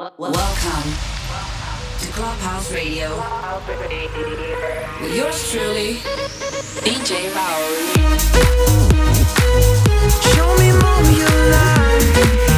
Welcome to Clubhouse Radio. With yours truly, DJ Maori. Show me more of your life.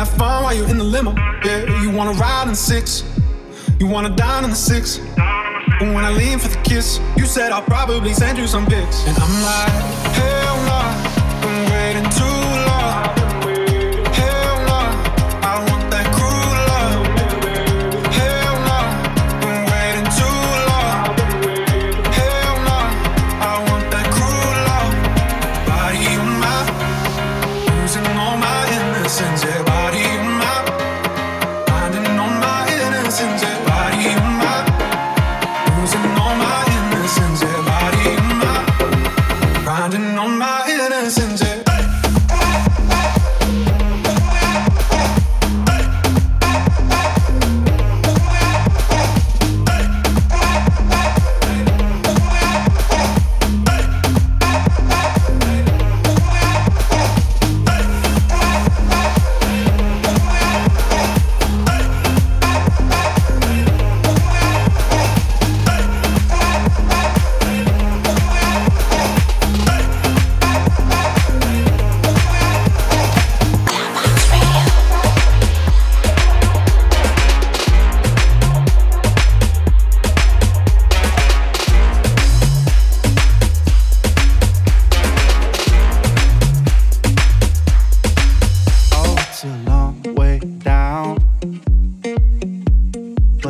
Have fun while you're in the limo. Yeah, you wanna ride in the six, you wanna dine in the six. But when I lean for the kiss, you said I'll probably send you some pics. And I'm like, hell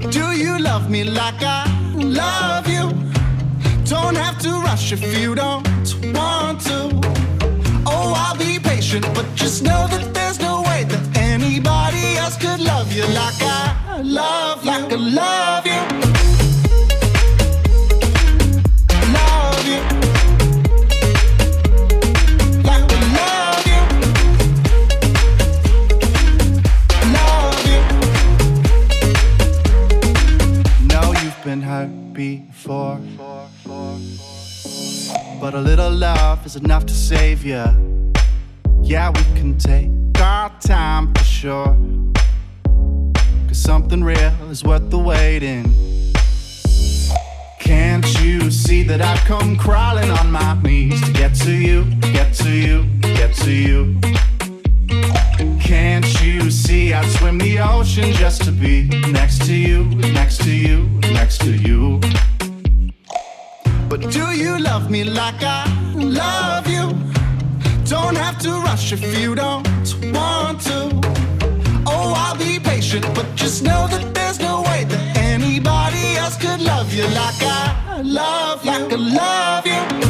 Do you love me like I love you? Don't have to rush if you don't want to. Oh, I'll be patient, but just know that there's no way that anybody else could love you like I love, like I love you. enough to save you. Yeah, we can take our time for sure. Cause something real is worth the waiting. Can't you see that I've come crawling on my knees to get to you, get to you, get to you? Can't you see I'd swim the ocean just to be next to you, next to you, next to you? Next to you. But do you love me like I love you? Don't have to rush if you don't want to. Oh, I'll be patient, but just know that there's no way that anybody else could love you like I love you. Like I love you.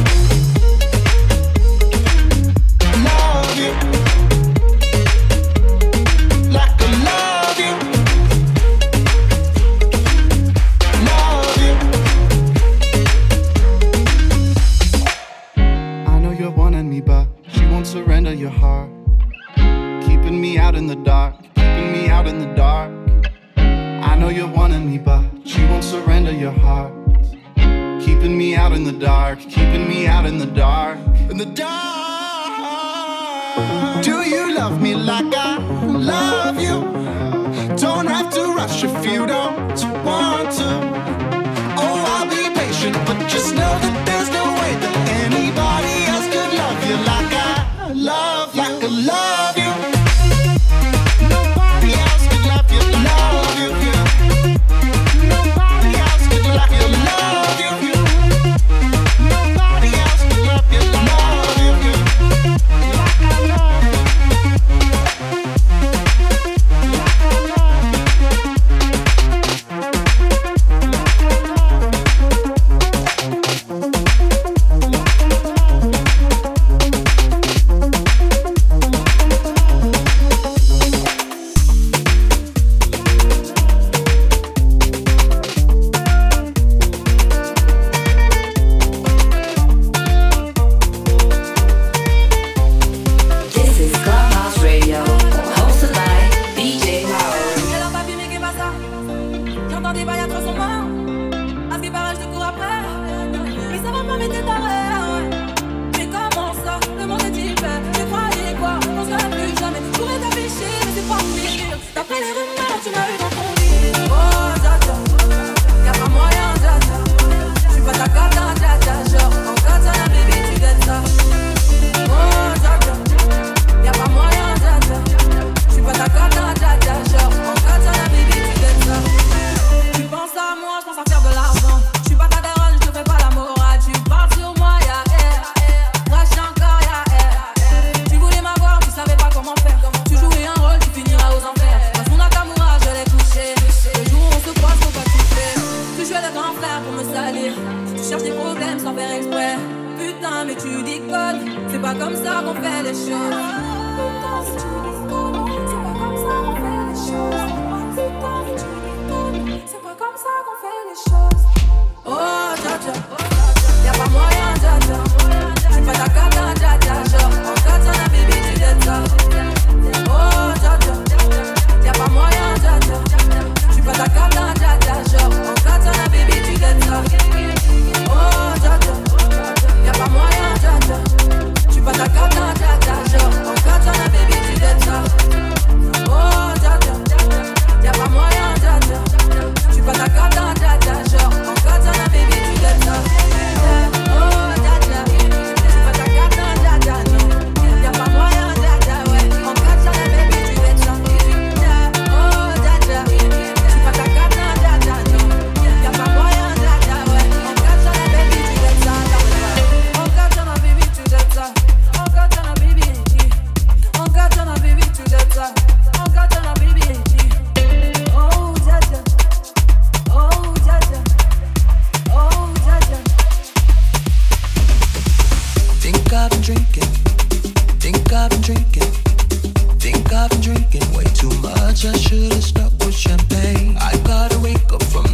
stop with champagne. I gotta wake up from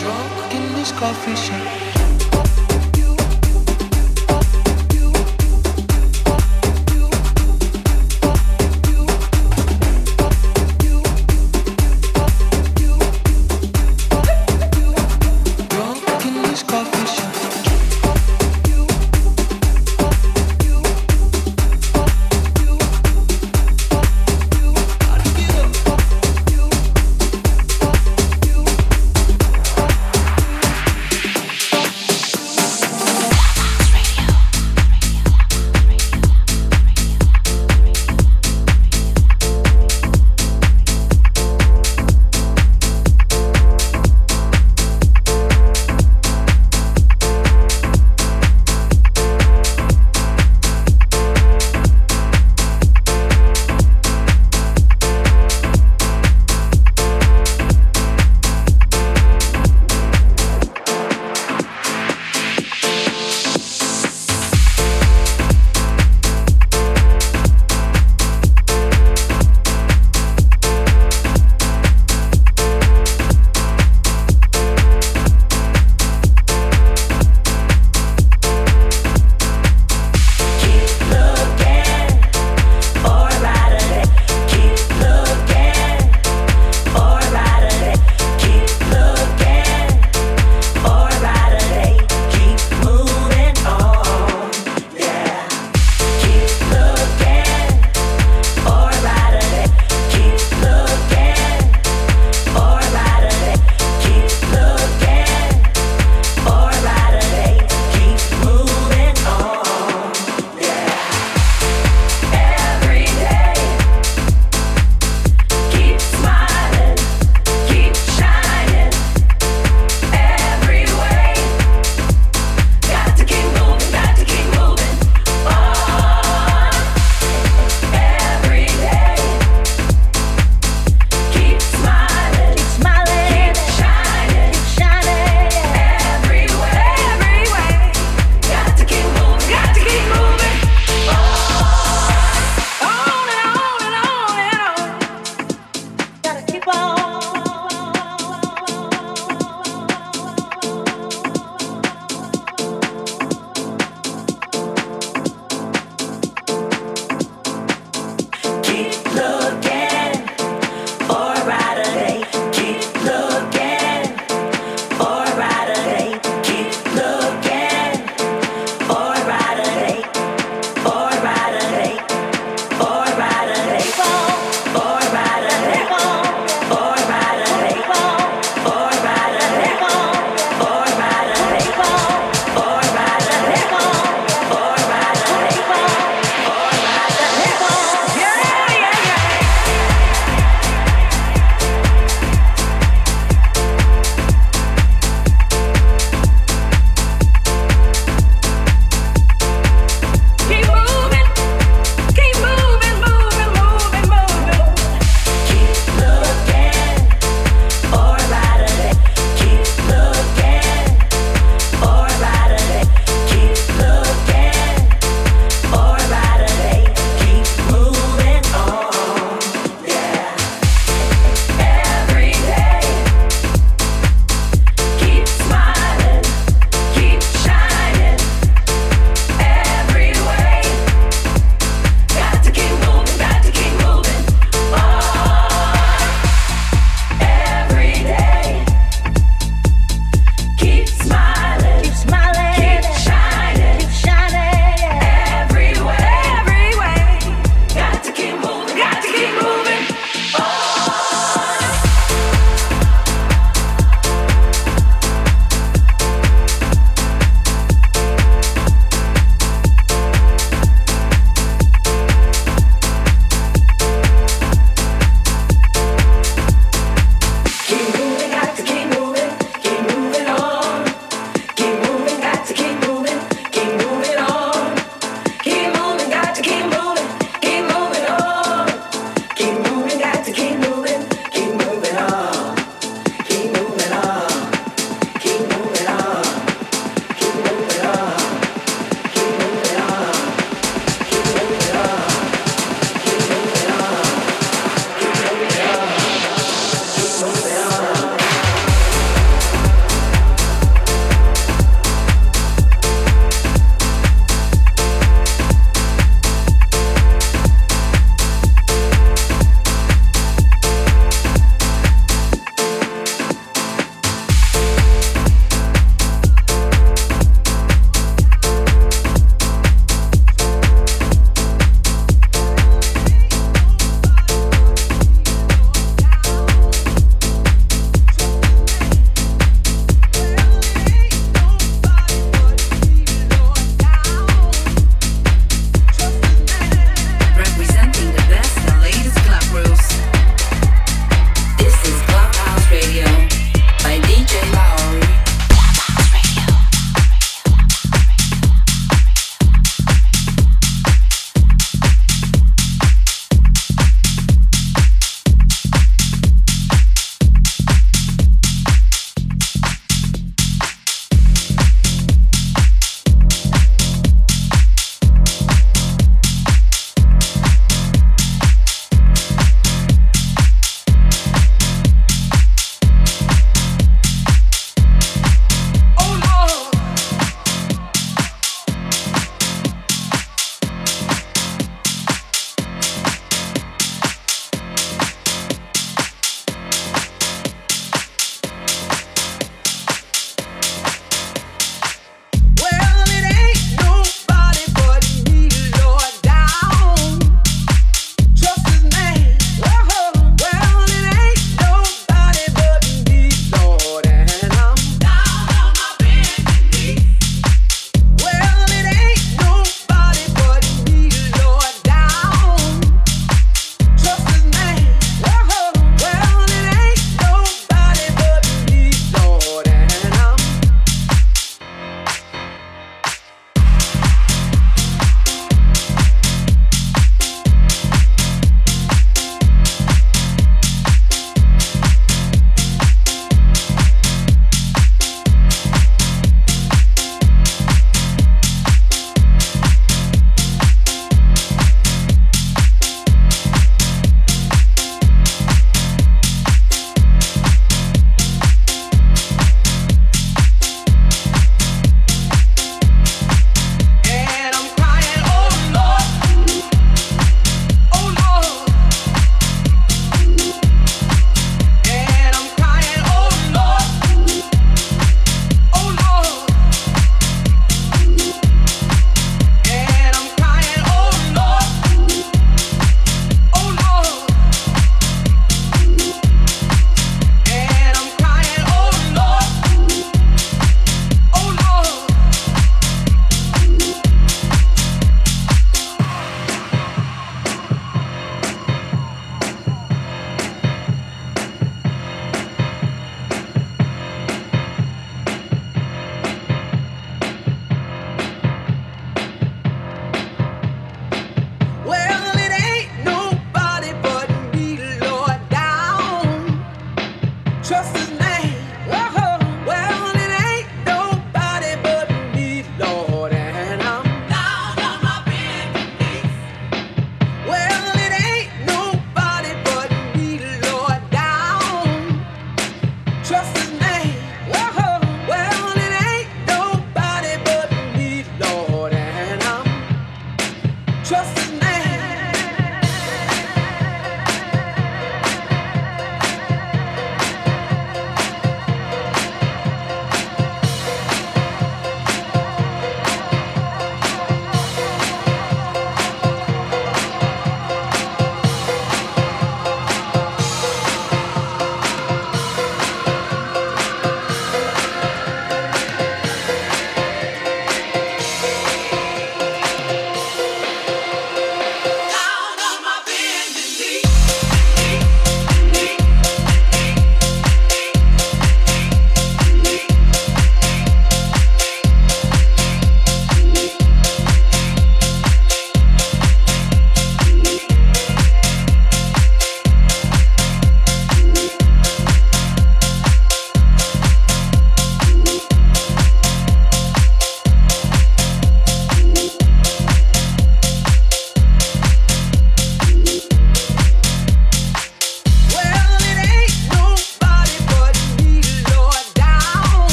Drunk in this coffee shop.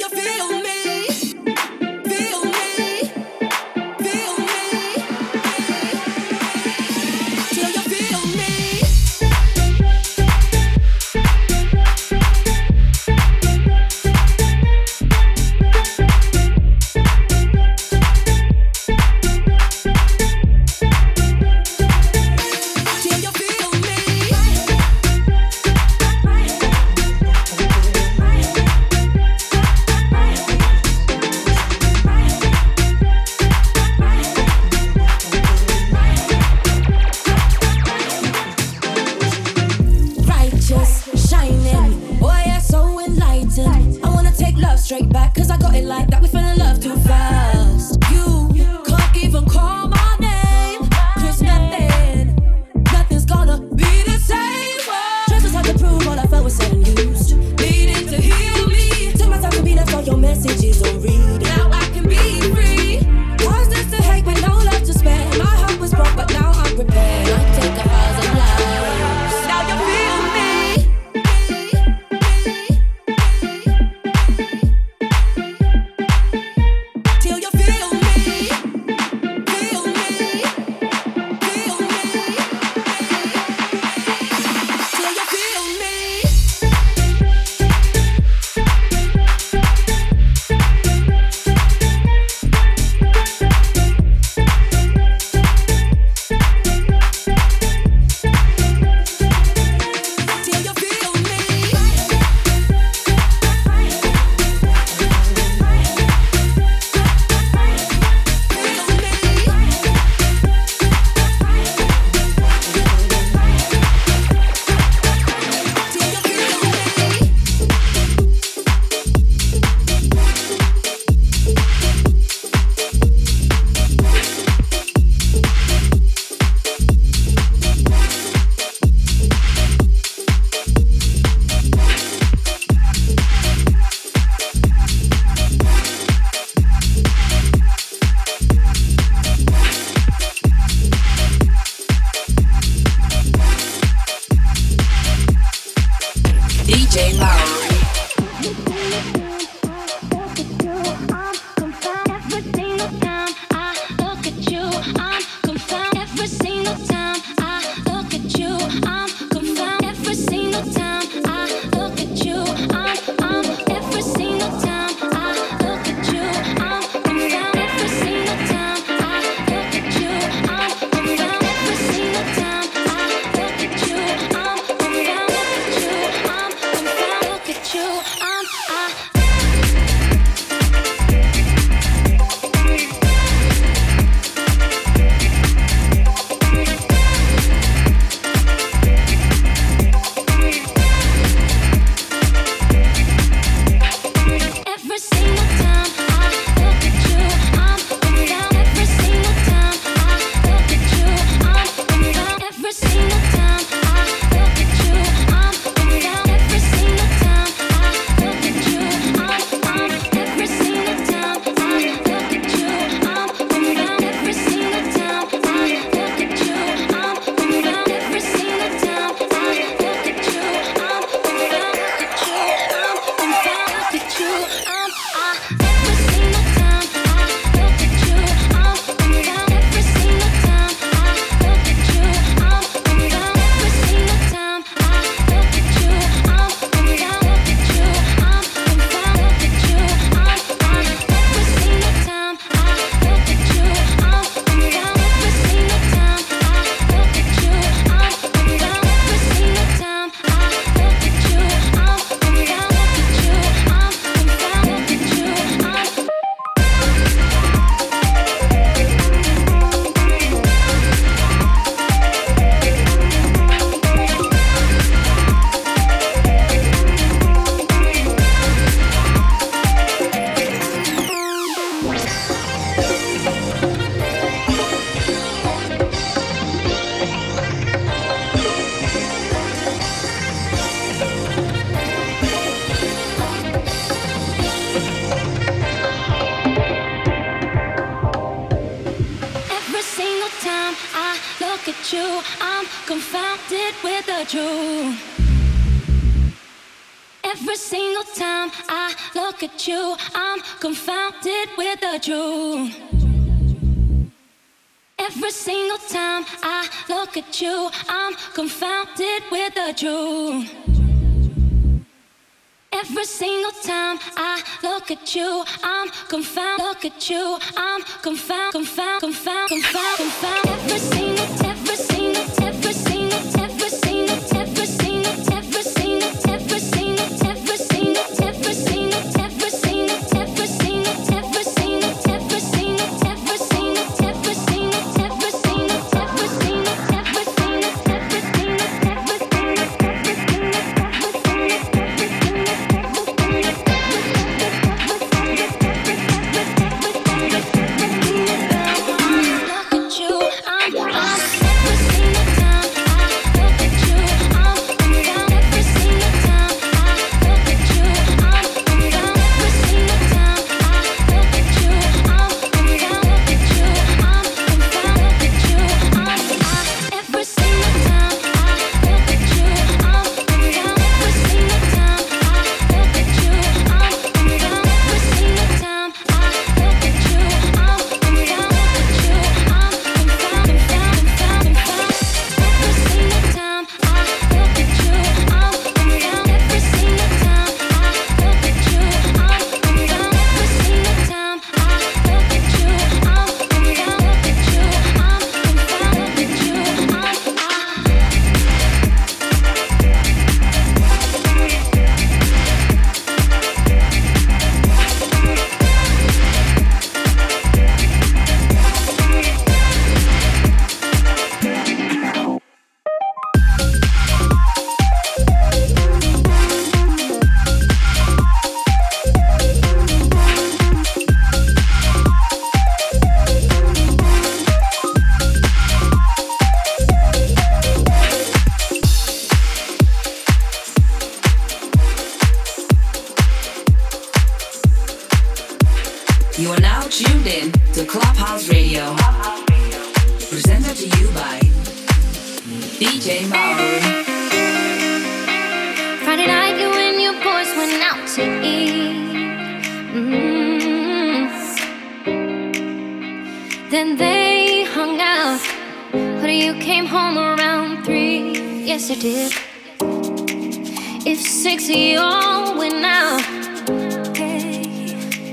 you feel me?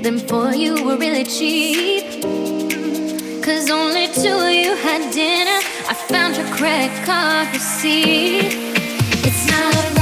them for you were really cheap. Cause only two of you had dinner. I found your credit card receipt. It's not a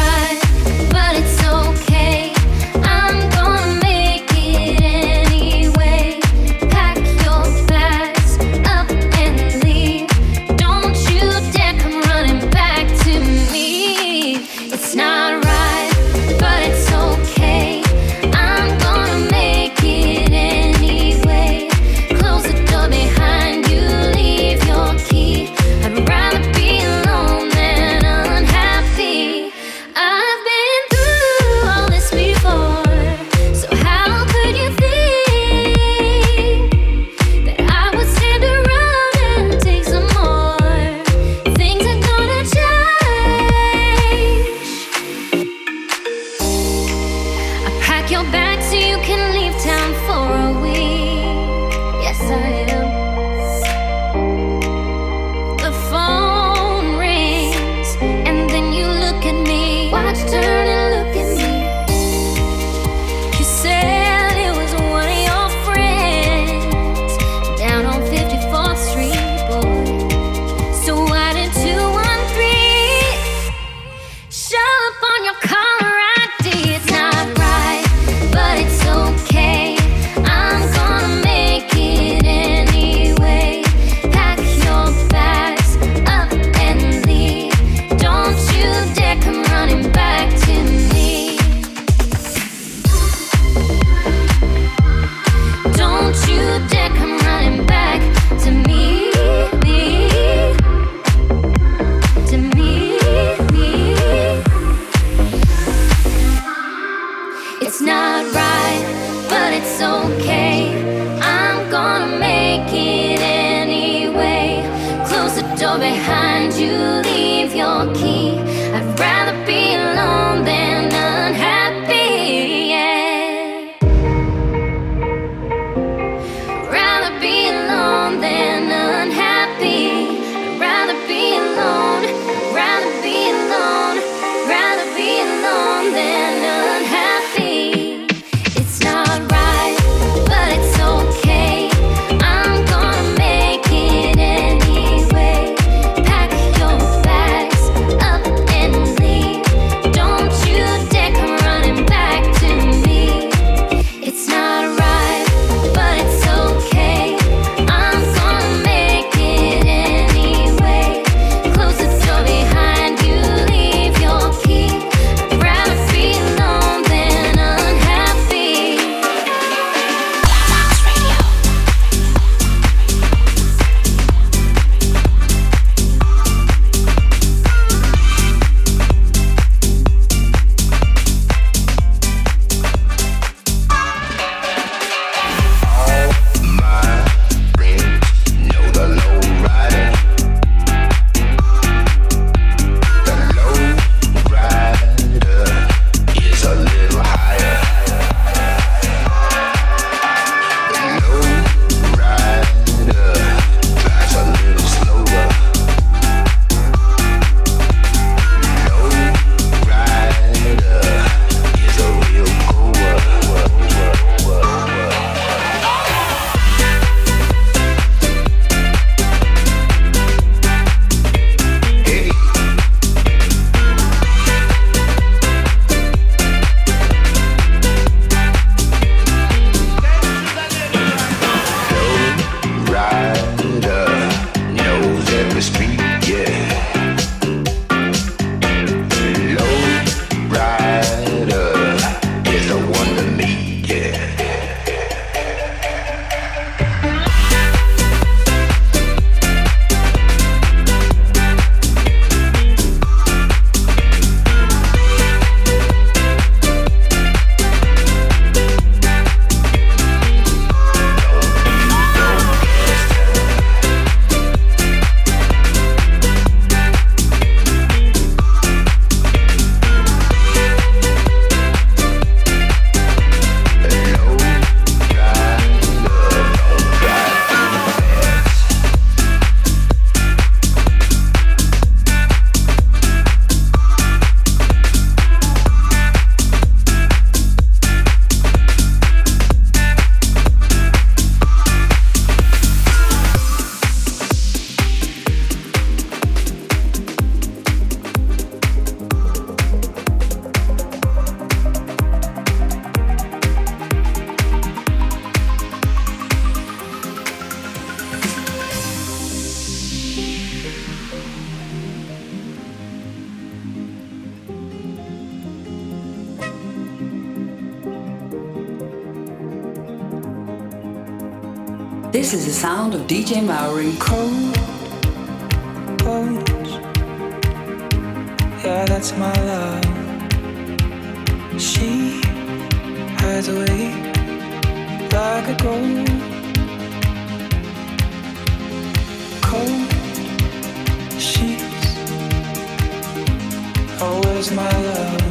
my love.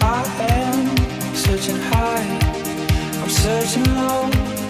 I am searching high, I'm searching low.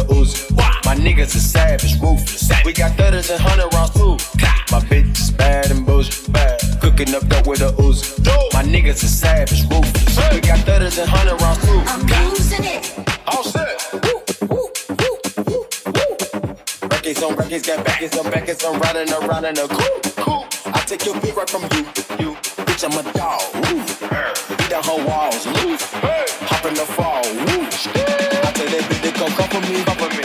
Up dope with a Uzi. My niggas are savage, ruthless. We got thudders and hundred rounds too. My bitch is bad and boujee, bad. Cooking up dope with a Uzi. My niggas are savage, ruthless. We got thudders and hundred rounds too. I'm losing it. All set. Records on records, got backers on backers, I'm riding around in a coupe. Cool. I take your beat right from you. You, bitch, I'm a dog. Beat down her walls. Loose. Hop in the fall. Woo. I me.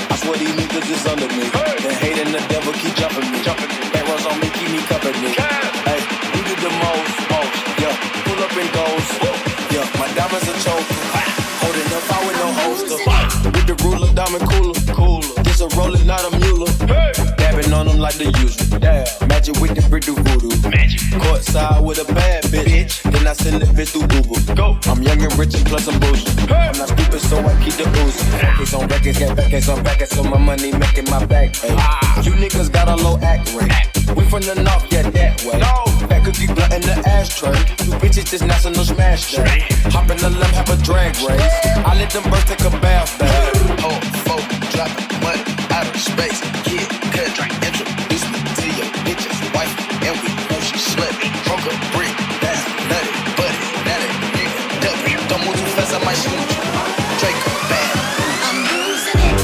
I swear these niggas is under me. The hate and the devil keep jumping me. Jumping me. That on me, keep me me. Hey, you did the most. Most. Yeah. Pull up and goes. Yeah. My diamonds are choke. Holding up, I with no holster. With the ruler, diamond cooler. Cooler. This a roller, not a mule. Dabbing on them like the usual. Yeah. Magic with the brick do voodoo. Magic. Courtside with a bad bitch. Then I send the bitch through Google. Go. I'm young and rich and plus I'm bougie. I'm not stupid, so I keep the Uzi. Records on records, get records on records, so my money making my back. Hey. Ah. You niggas got a low act rate. We from the north, yeah, that way. No. That cookie blunt in the ashtray. You bitches just national smash day. Hop in the limb, have a drag race. I let them birds take a bath, babe. Oh, folk, dropping money space. Kid, cut, introduce me to your bitch's wife, and we know she slutty. Drunk a brick, that's nutty, buddy, natty, nigga, double. Don't move too fast, I might shoot you. Draco, bad. I'm losing it.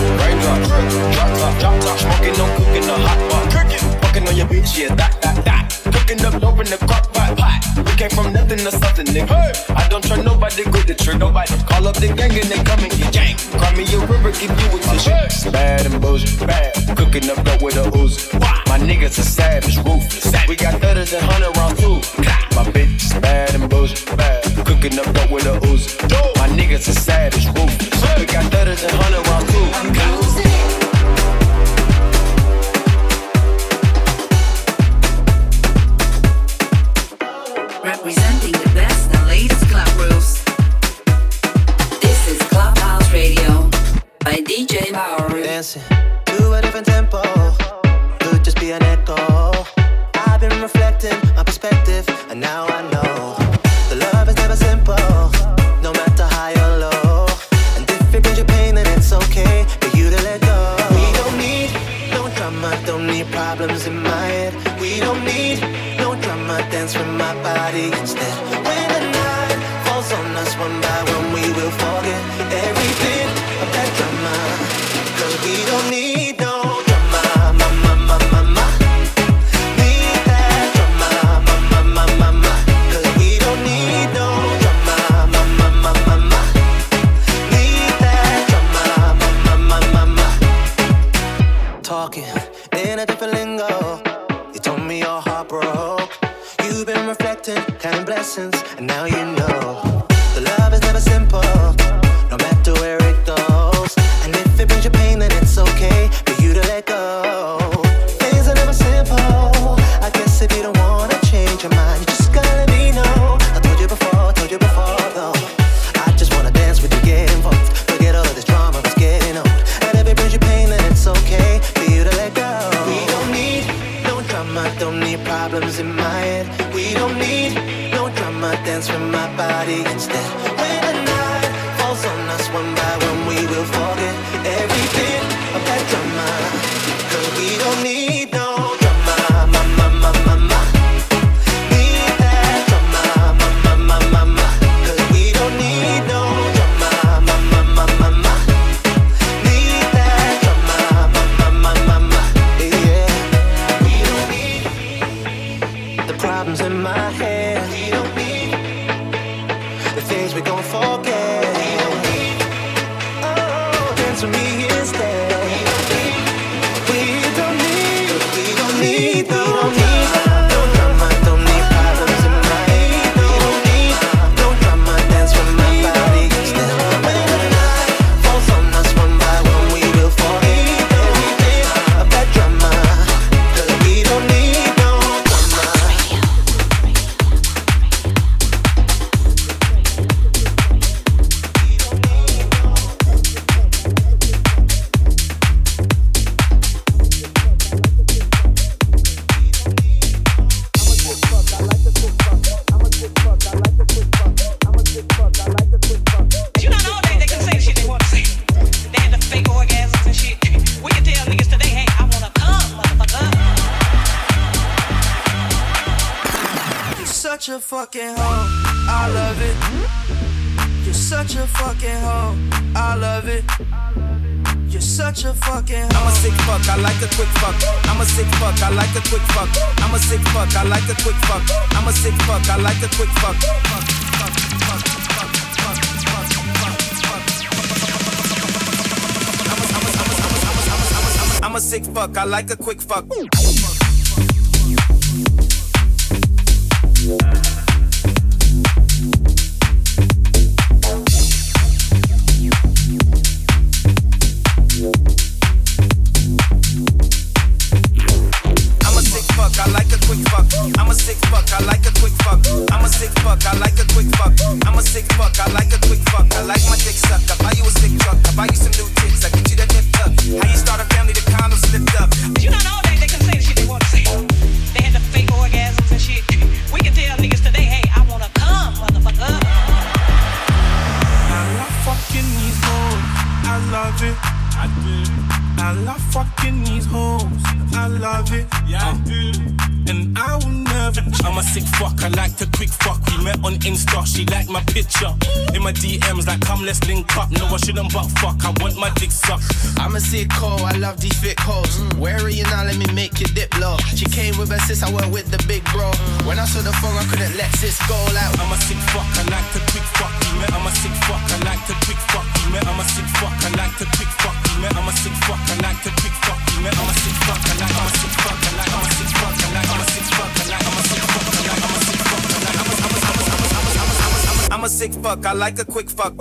Drop top, drop top, smoking, no cooking, hot pot. Cooking, fucking on your bitch, yeah, that, that, that. Cooking up dope in the crock pot, pot. Came from nothing to something, nigga. I don't trust nobody, grip the trick, nobody. Call up the gang and they come and get gang. Cry me a river, give you a tissue. Bad and boujee, bad. Cooking up dope with a Uzi. My niggas are savage, ruthless. We got thudders and hundred rounds too. My bitch is bad and boujee, bad. Cooking up dope with a Uzi. up. I'm a sick I love these thick hoes. Where are you now? Let me make your dip low. She came with her sis, I went with the big bro. When I saw the phone, I couldn't let sis go out. I'm a sick fuck, I like to quick fuck. We met. I'm a sick fuck, I like to quick fuck. We met. I'm a sick fuck, I like to quick fuck. We met. I'm a sick fuck, I like to quick fuck. We met. I'm a sick fuck, I like. I'm a sick fuck, I like. I'm a sick fuck, I like. I'm a sick fuck, I like. I'm a sick fuck, I like. I'm a sick fuck, I like. I'm a- I'm a- I'm a- I'm a sick fuck, I like a quick fuck.